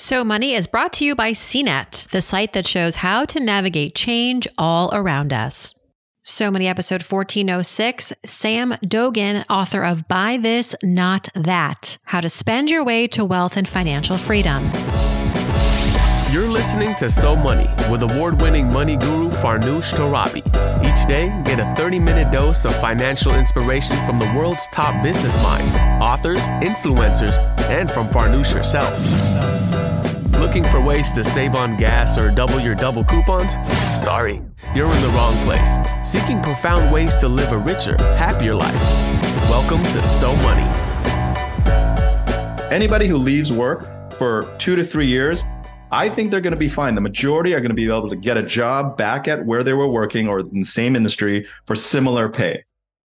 So Money is brought to you by CNET, the site that shows how to navigate change all around us. So Money episode 1406, Sam Dogen, author of Buy This, Not That How to Spend Your Way to Wealth and Financial Freedom. You're listening to So Money with award winning money guru Farnoosh Torabi. Each day, get a 30 minute dose of financial inspiration from the world's top business minds, authors, influencers, and from Farnoosh herself. Looking for ways to save on gas or double your double coupons? Sorry, you're in the wrong place. Seeking profound ways to live a richer, happier life. Welcome to So Money. Anybody who leaves work for two to three years I think they're going to be fine. The majority are going to be able to get a job back at where they were working or in the same industry for similar pay.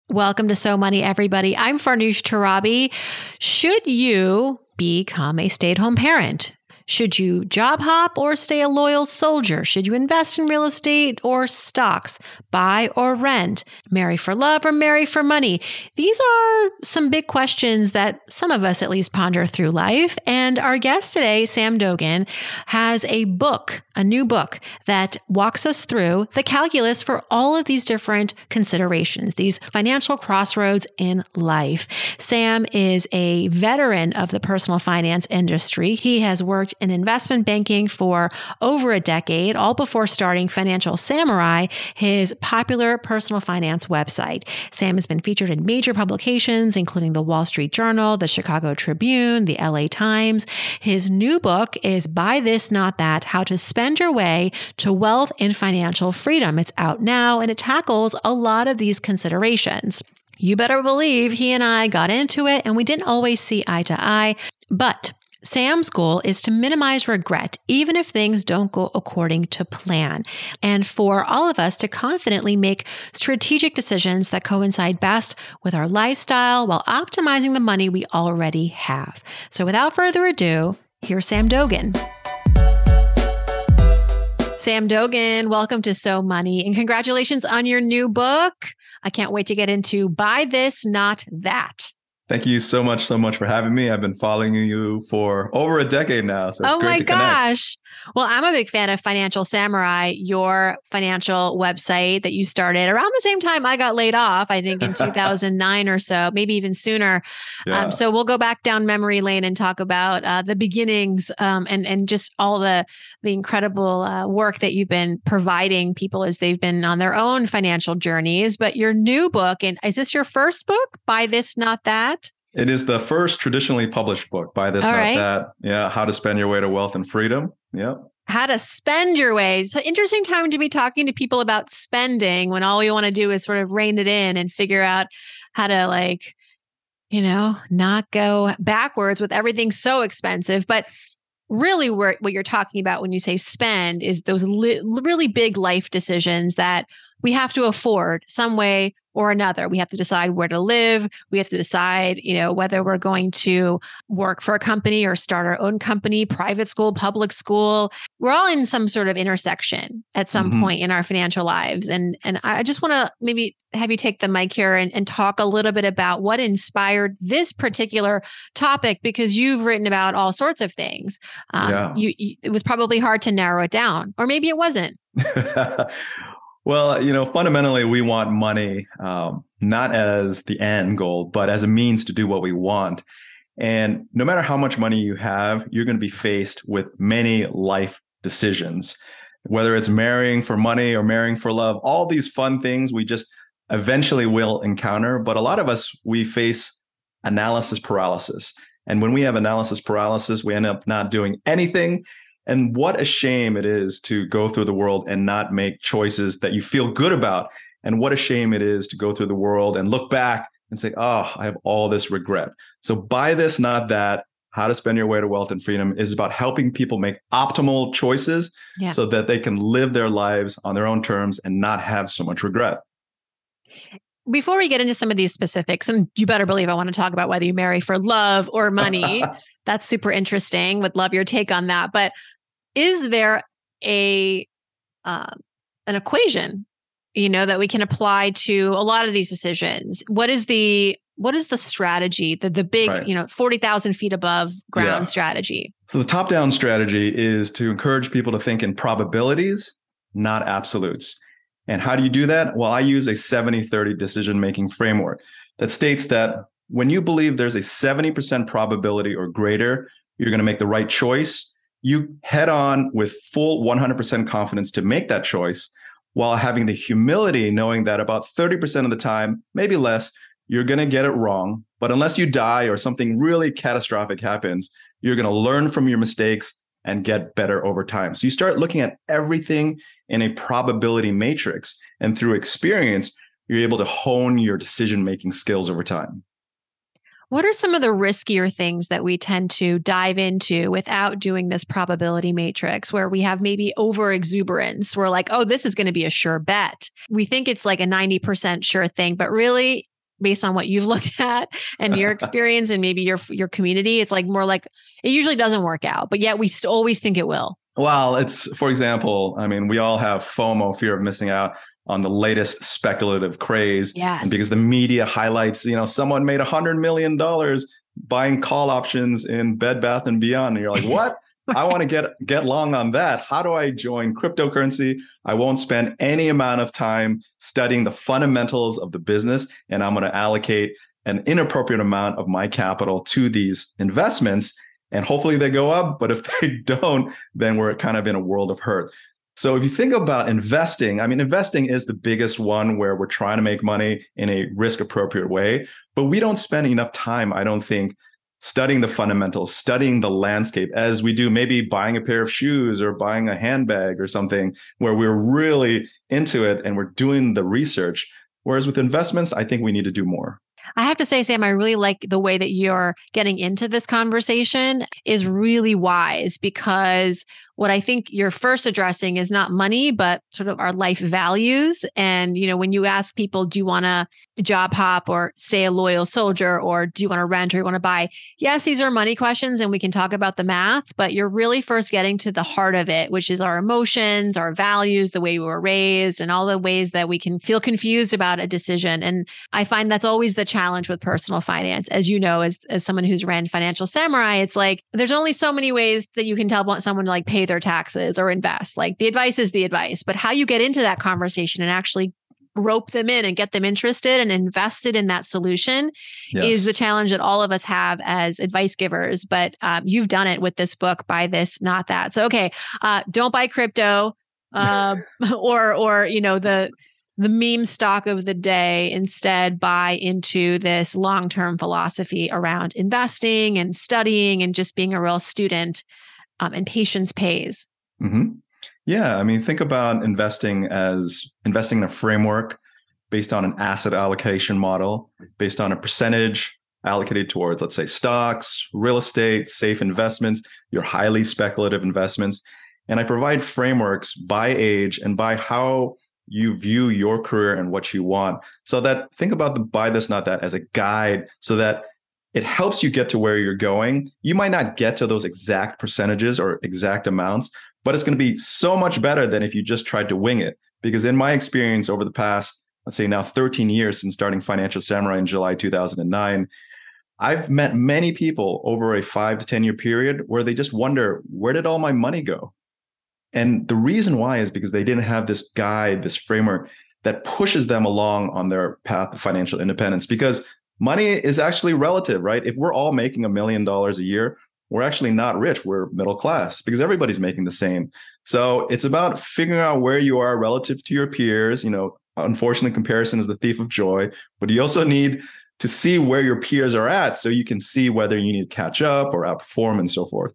Welcome to So Money, everybody. I'm Farnoosh Torabi. Should you become a stay at home parent? Should you job hop or stay a loyal soldier? Should you invest in real estate or stocks? Buy or rent? Marry for love or marry for money? These are some big questions that some of us at least ponder through life. And our guest today, Sam Dogen, has a book, a new book that walks us through the calculus for all of these different considerations, these financial crossroads in life. Sam is a veteran of the personal finance industry. He has worked in investment banking for over a decade, all before starting Financial Samurai, his popular personal finance website. Sam has been featured in major publications, including the Wall Street Journal, the Chicago Tribune, the LA Times. His new book is Buy This, Not That How to Spend Your Way to Wealth and Financial Freedom. It's out now and it tackles a lot of these considerations. You better believe he and I got into it and we didn't always see eye to eye, but Sam's goal is to minimize regret, even if things don't go according to plan, and for all of us to confidently make strategic decisions that coincide best with our lifestyle while optimizing the money we already have. So without further ado, here's Sam Dogen. Sam Dogen, welcome to So Money and congratulations on your new book. I can't wait to get into Buy This, Not That. Thank you so much, so much for having me. I've been following you for over a decade now. So it's oh my gosh. Well, I'm a big fan of Financial Samurai, your financial website that you started around the same time I got laid off, I think in 2009 or so, maybe even sooner. Um, yeah. Um, so we'll go back down memory lane and talk about uh, the beginnings um, and, and just all the, the incredible uh, work that you've been providing people as they've been on their own financial journeys. But your new book, and is this your first book? Buy This, Not That? It is the first traditionally published book. by this, All not right. that. Yeah, how to spend your way to wealth and freedom. Yep. How to spend your way. It's an interesting time to be talking to people about spending when all we want to do is sort of rein it in and figure out how to like, you know, not go backwards with everything so expensive. But really what you're talking about when you say spend is those li- really big life decisions that we have to afford some way or another. We have to decide where to live. We have to decide, you know, whether we're going to work for a company or start our own company, private school, public school. We're all in some sort of intersection at some mm-hmm. point in our financial lives. And and I just want to maybe have you take the mic here and, and talk a little bit about what inspired this particular topic because you've written about all sorts of things. Um, yeah. you, you, it was probably hard to narrow it down, or maybe it wasn't. Well, you know, fundamentally, we want money um, not as the end goal, but as a means to do what we want. And no matter how much money you have, you're going to be faced with many life decisions, whether it's marrying for money or marrying for love, all these fun things we just eventually will encounter. But a lot of us, we face analysis paralysis. And when we have analysis paralysis, we end up not doing anything and what a shame it is to go through the world and not make choices that you feel good about. And what a shame it is to go through the world and look back and say, oh, I have all this regret. So buy this, not that. How to spend your way to wealth and freedom is about helping people make optimal choices yeah. so that they can live their lives on their own terms and not have so much regret before we get into some of these specifics, and you better believe I want to talk about whether you marry for love or money. That's super interesting. Would love your take on that. But is there a uh, an equation, you know, that we can apply to a lot of these decisions? What is the what is the strategy, the the big, right. you know, 40,000 feet above ground yeah. strategy? So the top-down strategy is to encourage people to think in probabilities, not absolutes. And how do you do that? Well, I use a 70-30 decision-making framework that states that when you believe there's a 70% probability or greater you're going to make the right choice, you head on with full 100% confidence to make that choice while having the humility knowing that about 30% of the time, maybe less, you're going to get it wrong. But unless you die or something really catastrophic happens, you're going to learn from your mistakes and get better over time. So you start looking at everything in a probability matrix. And through experience, you're able to hone your decision making skills over time. What are some of the riskier things that we tend to dive into without doing this probability matrix where we have maybe over exuberance? We're like, oh, this is going to be a sure bet. We think it's like a 90% sure thing, but really, based on what you've looked at and your experience and maybe your your community, it's like more like it usually doesn't work out, but yet we always think it will. Well, it's for example, I mean, we all have FOMO, fear of missing out on the latest speculative craze. Yes. And because the media highlights, you know, someone made a hundred million dollars buying call options in Bed Bath and Beyond. And you're like, what? I want to get get long on that. How do I join cryptocurrency? I won't spend any amount of time studying the fundamentals of the business, and I'm going to allocate an inappropriate amount of my capital to these investments. And hopefully they go up. But if they don't, then we're kind of in a world of hurt. So if you think about investing, I mean, investing is the biggest one where we're trying to make money in a risk appropriate way, but we don't spend enough time, I don't think, studying the fundamentals, studying the landscape as we do maybe buying a pair of shoes or buying a handbag or something where we're really into it and we're doing the research. Whereas with investments, I think we need to do more. I have to say, Sam, I really like the way that you're getting into this conversation is really wise because what I think you're first addressing is not money, but sort of our life values. And, you know, when you ask people, do you want to job hop or stay a loyal soldier or do you want to rent or you want to buy? Yes, these are money questions and we can talk about the math, but you're really first getting to the heart of it, which is our emotions, our values, the way we were raised, and all the ways that we can feel confused about a decision. And I find that's always the challenge with personal finance. As you know, as, as someone who's ran Financial Samurai, it's like there's only so many ways that you can tell someone to like pay their taxes or invest. Like the advice is the advice, but how you get into that conversation and actually rope them in and get them interested and invested in that solution yes. is the challenge that all of us have as advice givers. But um, you've done it with this book, buy this, not that. So okay, uh, don't buy crypto, uh, or or you know the the meme stock of the day. Instead, buy into this long term philosophy around investing and studying and just being a real student um, and patience pays. Mm-hmm. Yeah, I mean, think about investing as investing in a framework based on an asset allocation model, based on a percentage allocated towards, let's say, stocks, real estate, safe investments, your highly speculative investments. And I provide frameworks by age and by how you view your career and what you want. So that think about the buy this, not that as a guide so that it helps you get to where you're going. You might not get to those exact percentages or exact amounts, but it's going to be so much better than if you just tried to wing it. Because in my experience over the past, let's say now 13 years since starting Financial Samurai in July 2009, I've met many people over a five to 10 year period where they just wonder, where did all my money go? And the reason why is because they didn't have this guide, this framework that pushes them along on their path of financial independence. Because money is actually relative, right? If we're all making a million dollars a year, we're actually not rich. We're middle class because everybody's making the same. So it's about figuring out where you are relative to your peers. You know, unfortunately, comparison is the thief of joy, but you also need to see where your peers are at so you can see whether you need to catch up or outperform and so forth.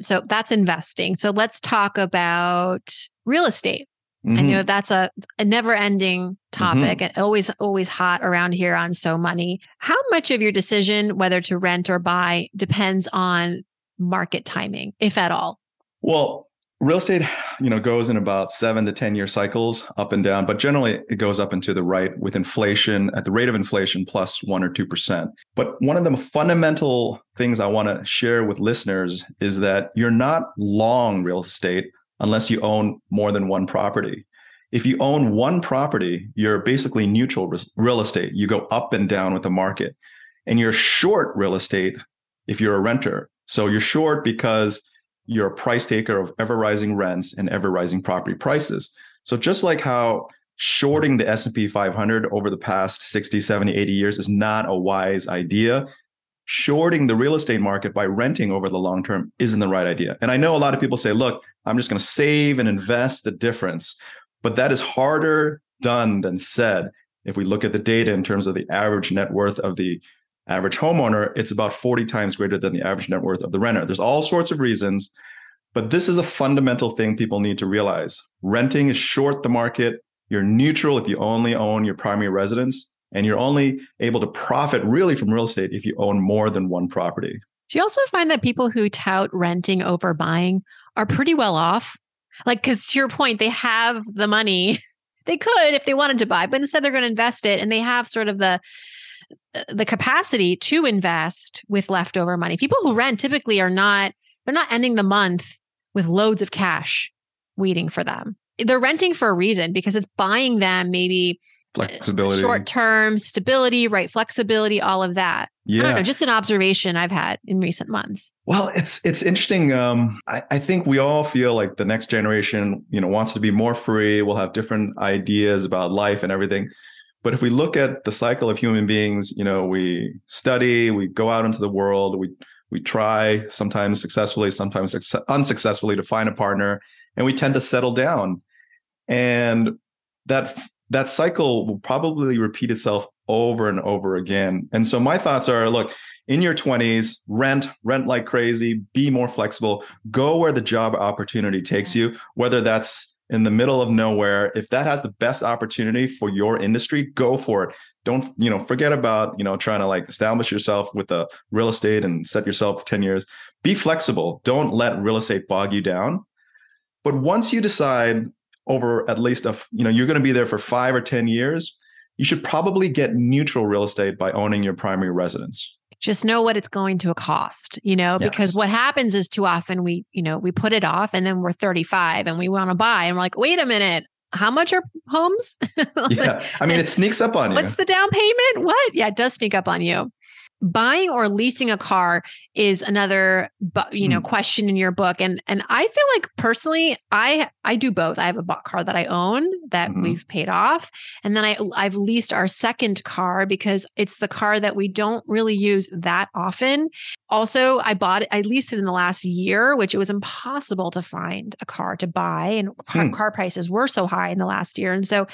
So that's investing. So let's talk about real estate. Mm-hmm. I know that's a, a never ending topic mm-hmm. and always, always hot around here on So Money. How much of your decision, whether to rent or buy, depends on market timing, if at all? Well, real estate, you know, goes in about seven to 10 year cycles up and down, but generally it goes up and to the right with inflation at the rate of inflation plus one or 2%. But one of the fundamental things I want to share with listeners is that you're not long real estate unless you own more than one property. If you own one property, you're basically neutral real estate. You go up and down with the market. and you're short real estate if you're a renter. So you're short because you're a price taker of ever rising rents and ever rising property prices. So just like how shorting the S&P 500 over the past 60, 70, 80 years is not a wise idea, shorting the real estate market by renting over the long term isn't the right idea. And I know a lot of people say, look, I'm just going to save and invest the difference. But that is harder done than said. If we look at the data in terms of the average net worth of the average homeowner, it's about 40 times greater than the average net worth of the renter. There's all sorts of reasons, but this is a fundamental thing people need to realize. Renting is short the market. You're neutral if you only own your primary residence, and you're only able to profit really from real estate if you own more than one property. Do you also find that people who tout renting over buying are pretty well off? Like, because to your point, they have the money. They could if they wanted to buy, but instead they're going to invest it and they have sort of the uh, the capacity to invest with leftover money. People who rent typically are not they're not ending the month with loads of cash waiting for them. They're renting for a reason because it's buying them maybe flexibility, short term stability, right? Flexibility, all of that. Yeah. I don't know, just an observation I've had in recent months. Well, it's it's interesting. Um, I, I think we all feel like the next generation, you know, wants to be more free. We'll have different ideas about life and everything. But if we look at the cycle of human beings, you know, we study, we go out into the world, we we try sometimes successfully, sometimes unsuccessfully to find a partner, and we tend to settle down. And that that cycle will probably repeat itself over and over again. And so my thoughts are look, in your 20s, rent, rent like crazy, be more flexible, go where the job opportunity takes you, whether that's in the middle of nowhere. If that has the best opportunity for your industry go for it. Don't you know forget about you know trying to like establish yourself with the real estate and set yourself for 10 years. Be flexible. Don't let real estate bog you down. But once you decide over at least a you know you're going to be there for 5 or 10 years you should probably get neutral real estate by owning your primary residence just know what it's going to cost, you know, yes. because what happens is too often we, you know, we put it off and then we're 35 and we want to buy and we're like, wait a minute, how much are homes? yeah. I mean, it sneaks up on you. What's the down payment? What? Yeah, it does sneak up on you buying or leasing a car is another you know mm. question in your book and and I feel like personally I I do both. I have a bought car that I own that mm-hmm. we've paid off and then I I've leased our second car because it's the car that we don't really use that often. Also, I bought I leased it in the last year which it was impossible to find a car to buy and mm. car prices were so high in the last year. And so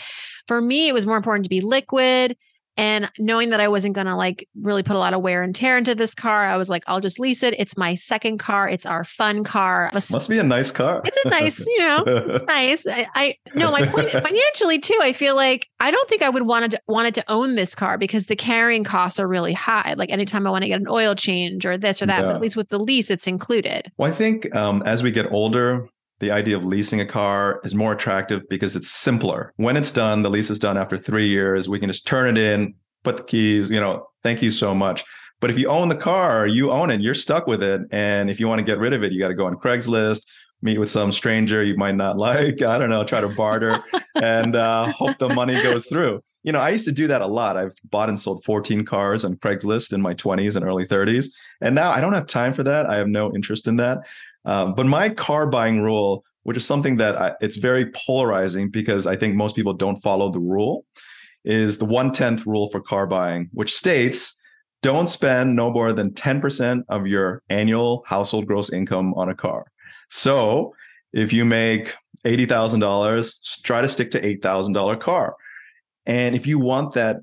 for me it was more important to be liquid and knowing that I wasn't going to like really put a lot of wear and tear into this car, I was like, I'll just lease it. It's my second car. It's our fun car. Must be a nice car. It's a nice, you know, it's nice. I, I no, my point financially too. I feel like I don't think I would want to wanted to own this car because the carrying costs are really high. Like anytime I want to get an oil change or this or that, yeah. but at least with the lease, it's included. Well, I think um, as we get older, the idea of leasing a car is more attractive because it's simpler. When it's done, the lease is done after three years. We can just turn it in, put the keys, you know, thank you so much. But if you own the car, you own it, you're stuck with it. And if you want to get rid of it, you got to go on Craigslist, meet with some stranger you might not like. I don't know, try to barter and uh, hope the money goes through. You know, I used to do that a lot. I've bought and sold 14 cars on Craigslist in my 20s and early 30s. And now I don't have time for that. I have no interest in that. Um, but my car buying rule, which is something that I, it's very polarizing because I think most people don't follow the rule, is the one tenth rule for car buying, which states don't spend no more than 10% of your annual household gross income on a car. So if you make $80,000, try to stick to $8,000 car. And if you want that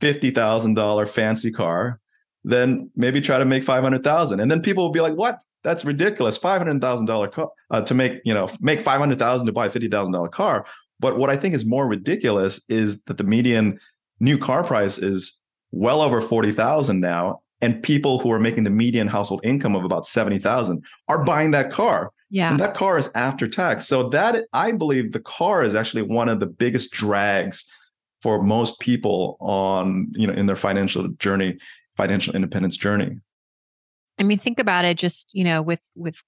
$50,000 fancy car, then maybe try to make 500,000. And then people will be like, what? That's ridiculous. $500,000 car uh, to make, you know, make 500,000 to buy a $50,000 car. But what I think is more ridiculous is that the median new car price is well over 40,000 now and people who are making the median household income of about 70,000 are buying that car. Yeah. And that car is after tax. So that I believe the car is actually one of the biggest drags for most people on, you know, in their financial journey, financial independence journey. I mean, think about it just, you know, with with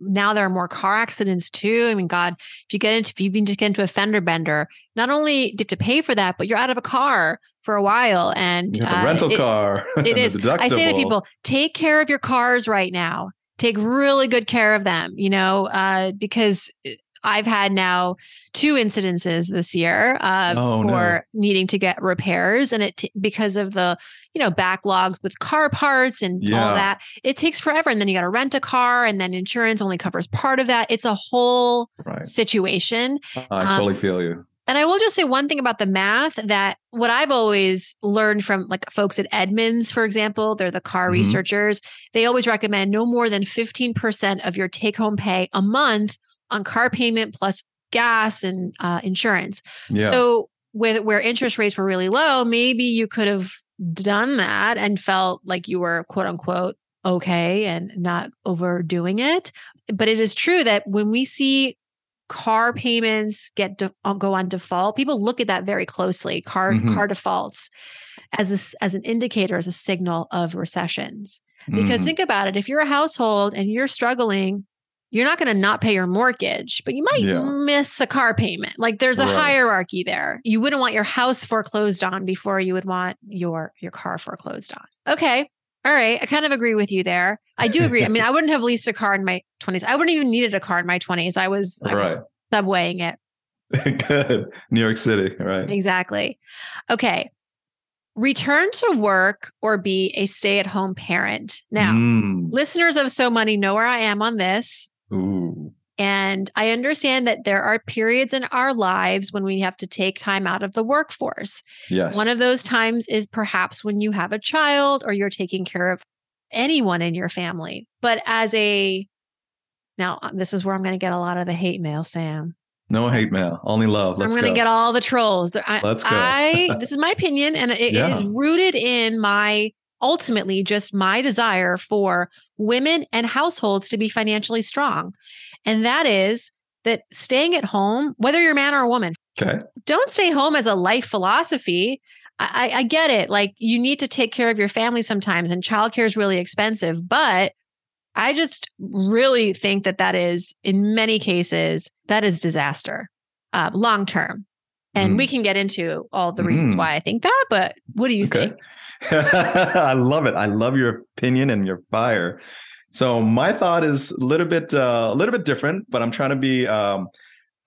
now there are more car accidents too. I mean, God, if you get into if you even just get into a fender bender, not only do you have to pay for that, but you're out of a car for a while. And uh, rental it, car. It is. I say to people, take care of your cars right now. Take really good care of them, you know, uh, because uh, I've had now two incidences this year uh, oh, for no. needing to get repairs, and it t- because of the you know backlogs with car parts and yeah. all that, it takes forever. And then you got to rent a car, and then insurance only covers part of that. It's a whole right. situation. I um, totally feel you. And I will just say one thing about the math that what I've always learned from like folks at Edmunds, for example, they're the car mm-hmm. researchers. They always recommend no more than 15% of your take home pay a month on car payment plus gas and uh, insurance. Yeah. So with where interest rates were really low, maybe you could have done that and felt like you were quote unquote okay and not overdoing it. But it is true that when we see car payments get de- uh, go on default, people look at that very closely. Car mm-hmm. car defaults as a, as an indicator, as a signal of recessions. Because mm-hmm. think about it, if you're a household and you're struggling you're not going to not pay your mortgage, but you might yeah. miss a car payment. Like there's a right. hierarchy there. You wouldn't want your house foreclosed on before you would want your your car foreclosed on. Okay. All right. I kind of agree with you there. I do agree. I mean, I wouldn't have leased a car in my 20s. I wouldn't even needed a car in my 20s. I was, I was subwaying it. Good. New York City. Right. Exactly. Okay return to work or be a stay at home parent. Now, mm. listeners of So Money know where I am on this. Ooh. And I understand that there are periods in our lives when we have to take time out of the workforce. Yes. One of those times is perhaps when you have a child or you're taking care of anyone in your family. But as a now, uh, this is where I'm going to get a lot of the hate mail, Sam. No hate mail, only love. Let's I'm going to get all the trolls. I, Let's go. I, this is my opinion, and it, yeah. it is rooted in my ultimately just my desire for women and households to be financially strong. And that is that staying at home, whether you're a man or a woman, okay. don't stay home as a life philosophy. I, I get it. Like you need to take care of your family sometimes, and childcare is really expensive. But I just really think that that is, in many cases, that is disaster uh, long term. And mm. we can get into all the reasons mm. why I think that. But what do you okay. think? I love it. I love your opinion and your fire. So my thought is a little bit uh, a little bit different, but I'm trying to be um,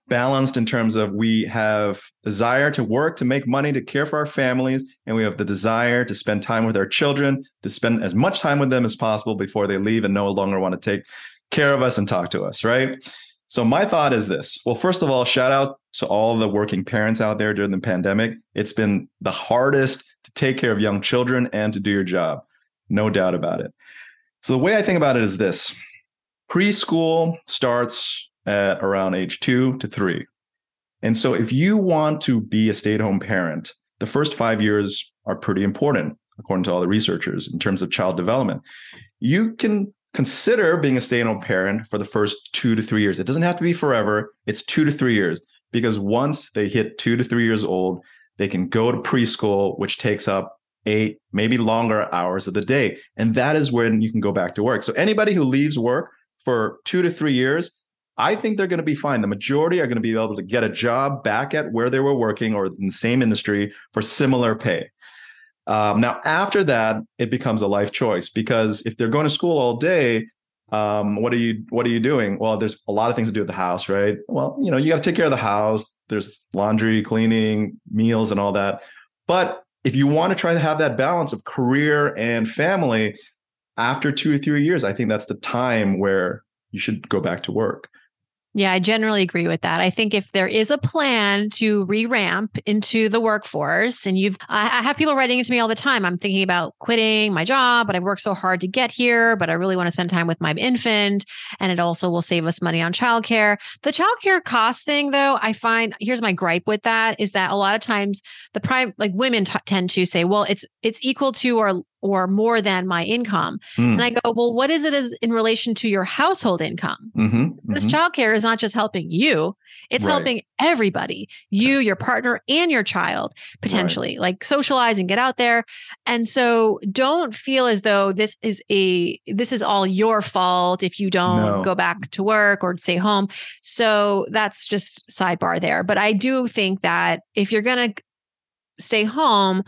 balanced in terms of we have desire to work to make money to care for our families and we have the desire to spend time with our children to spend as much time with them as possible before they leave and no longer want to take care of us and talk to us right so my thought is this well first of all shout out to all the working parents out there during the pandemic it's been the hardest to take care of young children and to do your job. No doubt about it. So the way I think about it is this preschool starts at around age two to three. And so if you want to be a stay at home parent, the first five years are pretty important, according to all the researchers, in terms of child development. You can consider being a stay at home parent for the first two to three years. It doesn't have to be forever, it's two to three years. Because once they hit two to three years old, they can go to preschool, which takes up eight, maybe longer hours of the day. And that is when you can go back to work. So anybody who leaves work for two to three years, I think they're going to be fine. The majority are going to be able to get a job back at where they were working or in the same industry for similar pay. Um, now, after that, it becomes a life choice because if they're going to school all day, um, what are you what are you doing? Well, there's a lot of things to do at the house, right? Well, you know, you got to take care of the house. There's laundry, cleaning, meals, and all that. But if you want to try to have that balance of career and family, after two or three years, I think that's the time where you should go back to work. Yeah, I generally agree with that. I think if there is a plan to re ramp into the workforce, and you've, I, have people writing to me all the time. I'm thinking about quitting my job, but I've worked so hard to get here, but I really want to spend time with my infant. And it also will save us money on childcare. The childcare cost thing, though, I find here's my gripe with that is that a lot of times the prime, like women t- tend to say, well, it's, it's equal to or or more than my income. Mm. And I go, well, what is it as in relation to your household income? Mhm, This mhm. childcare is not just helping you, it's Right. helping everybody, you, your partner, and your child potentially, like socialize and get out there. And so don't feel as though this is a this is all your fault if you don't No. go back to work or stay home. So that's just sidebar there. But I do think that if you're gonna stay home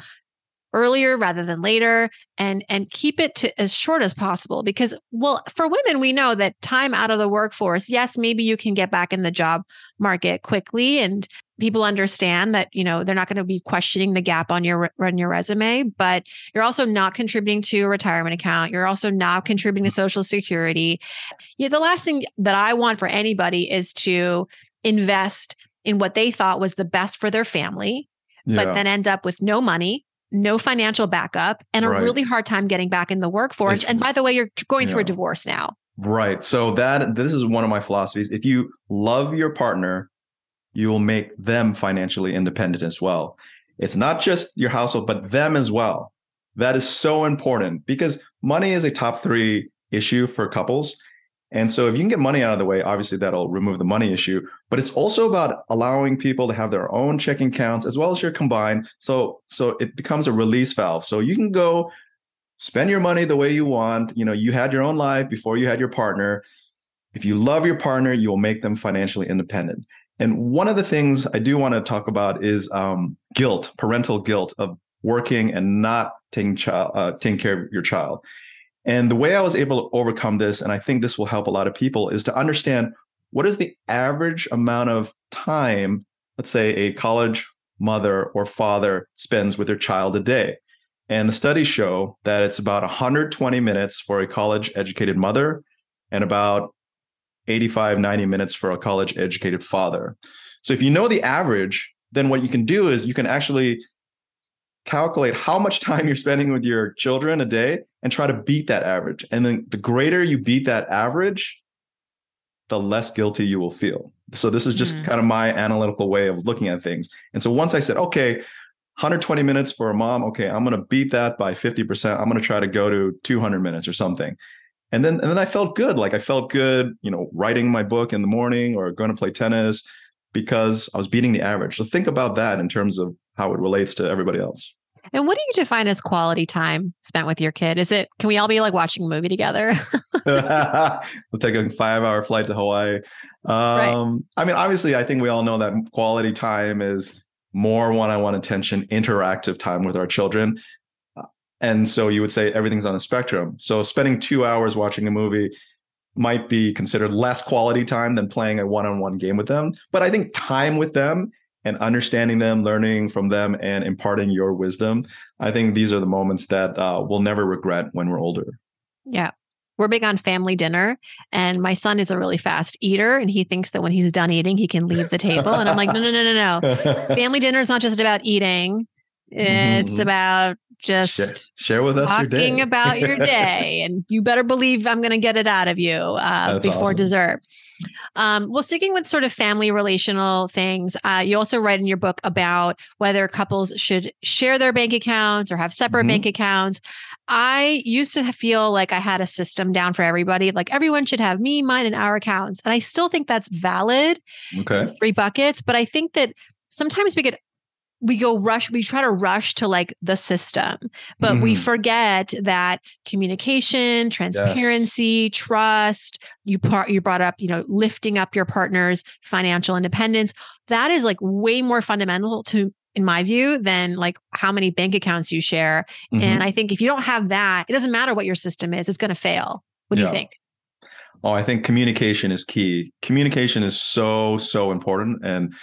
earlier rather than later and and keep it to as short as possible because well for women we know that time out of the workforce yes maybe you can get back in the job market quickly and people understand that you know they're not going to be questioning the gap on your on your resume but you're also not contributing to a retirement account you're also not contributing to social security yeah the last thing that i want for anybody is to invest in what they thought was the best for their family Yeah. but then end up with no money, no financial backup, and a Right. really hard time getting back in the workforce. It's- and by the way, you're going through a divorce now. Right. So that this is one of my philosophies. If you love your partner, you will make them financially independent as well. It's not just your household, but them as well. That is so important because money is a top 3 issue for couples. And so if you can get money out of the way, obviously that'll remove the money issue, but it's also about allowing people to have their own checking accounts as well as your combined. So so it becomes a release valve. So you can go spend your money the way you want. You know, you had your own life before you had your partner. If you love your partner, you will make them financially independent. And one of the things I do want to talk about is um, guilt, parental guilt of working and not taking child, uh, taking care of your child. And the way I was able to overcome this, and I think this will help a lot of people, is to understand what is the average amount of time, let's say a college mother or father spends with their child a day. And the studies show that it's about 120 minutes for a college educated mother and about 85, 90 minutes for a college educated father. So if you know the average, then what you can do is you can actually calculate how much time you're spending with your children a day and try to beat that average. And then the greater you beat that average, the less guilty you will feel. So this is just Mm. kind of my analytical way of looking at things. And so once I said, okay, 120 minutes for a mom, okay, I'm going to beat that by 50%. I'm going to try to go to 200 minutes or something. And then and then I felt good. Like I felt good, you know, writing my book in the morning or going to play tennis because I was beating the average. So think about that in terms of how it relates to everybody else. And what do you define as quality time spent with your kid? Is it, can we all be like watching a movie together? we'll take a five hour flight to Hawaii. Um, I mean, obviously, I think we all know that quality time is more one on one attention, interactive time with our children. Uh, And so you would say everything's on a spectrum. So spending two hours watching a movie might be considered less quality time than playing a one on one game with them. But I think time with them and understanding them, learning from them, and imparting your wisdom, I think these are the moments that uh, we'll never regret when we're older. yeah. We're big on family dinner, and my son is a really fast eater, and he thinks that when he's done eating, he can leave the table. And I'm like, no, no, no, no, no. Family dinner is not just about eating; it's Mhm. about just share, share with us your day. talking about your day and you better believe i'm going to get it out of you uh, before awesome. dessert um, well sticking with sort of family relational things uh, you also write in your book about whether couples should share their bank accounts or have separate Mhm. bank accounts i used to feel like i had a system down for everybody like everyone should have me mine and our accounts and i still think that's valid Okay. three buckets but i think that sometimes we get we go rush we try to rush to like the system but we Mhm. forget that communication transparency trust you part you brought up you know lifting up your partner's financial independence that is like way more fundamental to in my view than like how many bank accounts you share Mhm. and i think if you don't have that it doesn't matter what your system is it's going to fail what do you think Oh, I think communication is key. Communication is so, so important. And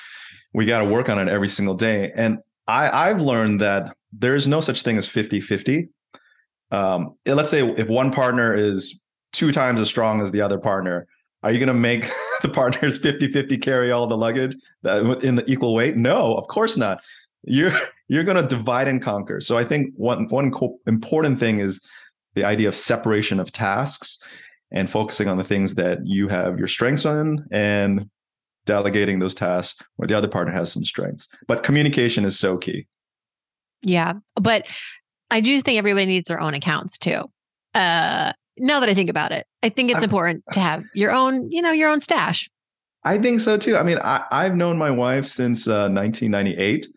we got to work on it every single day. And I, I've learned that there's no such thing as 50 50. Um, let's say if one partner is two times as strong as the other partner, are you going to make the partners 50 50 carry all the luggage in the equal weight? No, of course not. You're you're going to divide and conquer. So I think one one co- important thing is the idea of separation of tasks and focusing on the things that you have your strengths on and delegating those tasks where the other partner has some strengths. But communication is so key. Yeah. But I do think everybody needs their own accounts too. Uh, now that I think about it, I think it's important to have your own, you know, your own stash. I think so too. I mean, I, I've known my wife since uh, 1998,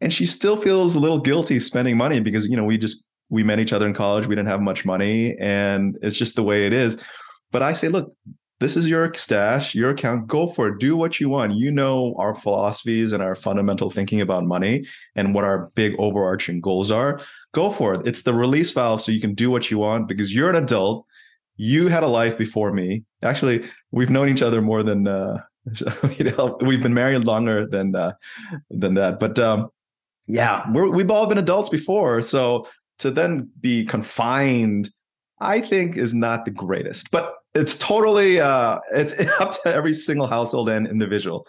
and she still feels a little guilty spending money because you know we just we met each other in college. We didn't have much money, and it's just the way it is. But I say, look, this is your stash, your account. Go for it. Do what you want. You know our philosophies and our fundamental thinking about money and what our big overarching goals are. Go for it. It's the release valve so you can do what you want because you're an adult. You had a life before me. Actually, we've known each other more than uh, you know, we've been married longer than uh, than that. But um, yeah, we've all been adults before, so to then be confined, I think, is not the greatest. But it's totally uh, it's up to every single household and individual.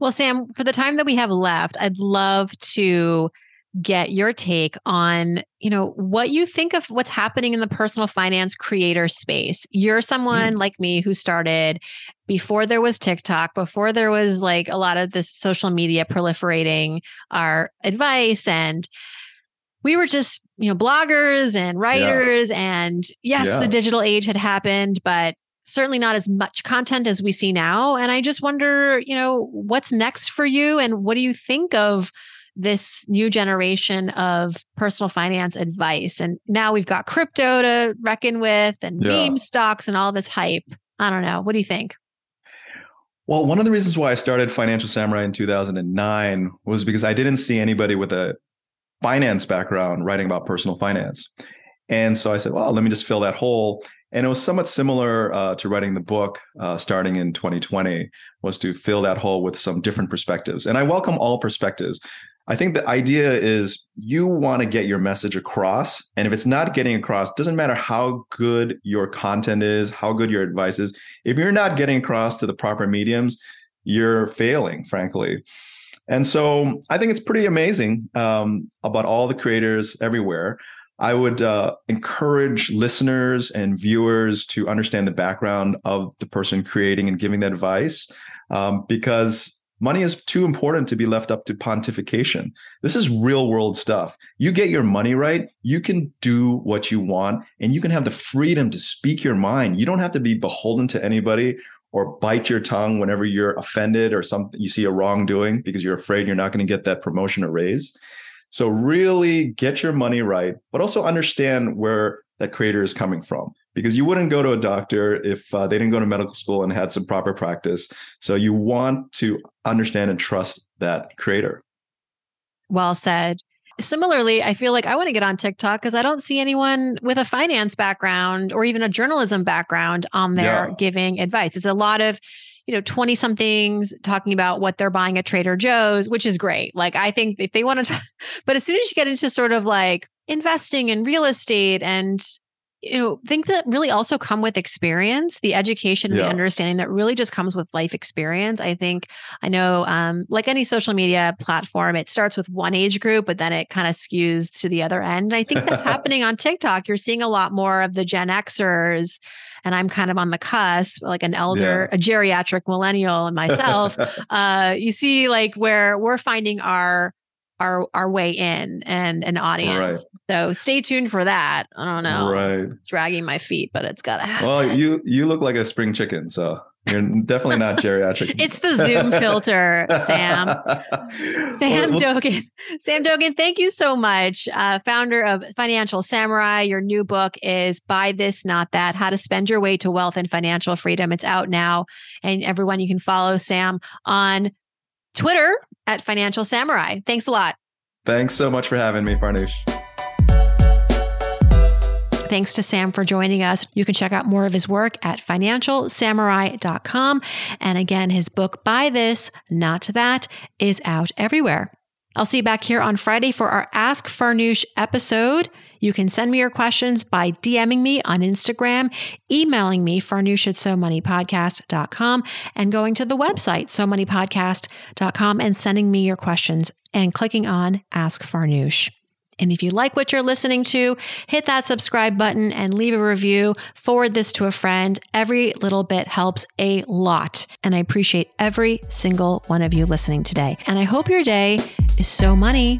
Well, Sam, for the time that we have left, I'd love to get your take on you know what you think of what's happening in the personal finance creator space you're someone mm. like me who started before there was tiktok before there was like a lot of this social media proliferating our advice and we were just you know bloggers and writers yeah. and yes yeah. the digital age had happened but certainly not as much content as we see now and i just wonder you know what's next for you and what do you think of this new generation of personal finance advice and now we've got crypto to reckon with and yeah. meme stocks and all this hype i don't know what do you think well, one of the reasons why I started Financial Samurai in 2009 was because I didn't see anybody with a finance background writing about personal finance. And so I said, well, let me just fill that hole. And it was somewhat similar uh, to writing the book uh, starting in 2020 was to fill that hole with some different perspectives. And I welcome all perspectives. I think the idea is you want to get your message across. And if it's not getting across, doesn't matter how good your content is, how good your advice is. If you're not getting across to the proper mediums, you're failing, frankly. And so I think it's pretty amazing um, about all the creators everywhere. I would uh, encourage listeners and viewers to understand the background of the person creating and giving that advice um, because money is too important to be left up to pontification. This is real world stuff. You get your money right, you can do what you want and you can have the freedom to speak your mind. You don't have to be beholden to anybody or bite your tongue whenever you're offended or something you see a wrongdoing because you're afraid you're not going to get that promotion or raise. So really get your money right, but also understand where that creator is coming from because you wouldn't go to a doctor if uh, they didn't go to medical school and had some proper practice. So you want to understand and trust that creator. Well said. Similarly, I feel like I want to get on TikTok because I don't see anyone with a finance background or even a journalism background on there yeah. giving advice. It's a lot of, you know, 20 somethings talking about what they're buying at Trader Joe's, which is great. Like, I think if they want to, but as soon as you get into sort of like investing in real estate and you know think that really also come with experience the education yeah. the understanding that really just comes with life experience i think i know um, like any social media platform it starts with one age group but then it kind of skews to the other end and i think that's happening on tiktok you're seeing a lot more of the gen xers and i'm kind of on the cusp like an elder yeah. a geriatric millennial and myself uh, you see like where we're finding our our our way in and an audience. Right. So stay tuned for that. I don't know. Right. Dragging my feet, but it's gotta happen. Well, you you look like a spring chicken, so you're definitely not geriatric. it's the Zoom filter, Sam. Sam well, Dogen. Sam Dogen, thank you so much. Uh, founder of Financial Samurai. Your new book is Buy This, Not That How to Spend Your Way to Wealth and Financial Freedom. It's out now. And everyone, you can follow Sam on Twitter at Financial Samurai. Thanks a lot. Thanks so much for having me, Farnoosh. Thanks to Sam for joining us. You can check out more of his work at financialsamurai.com. And again, his book, Buy This, Not That, is out everywhere. I'll see you back here on Friday for our Ask Farnoosh episode. You can send me your questions by DMing me on Instagram, emailing me, farnoosh and going to the website, somoneypodcast.com, and sending me your questions and clicking on Ask Farnoosh. And if you like what you're listening to, hit that subscribe button and leave a review. Forward this to a friend. Every little bit helps a lot. And I appreciate every single one of you listening today. And I hope your day is so money.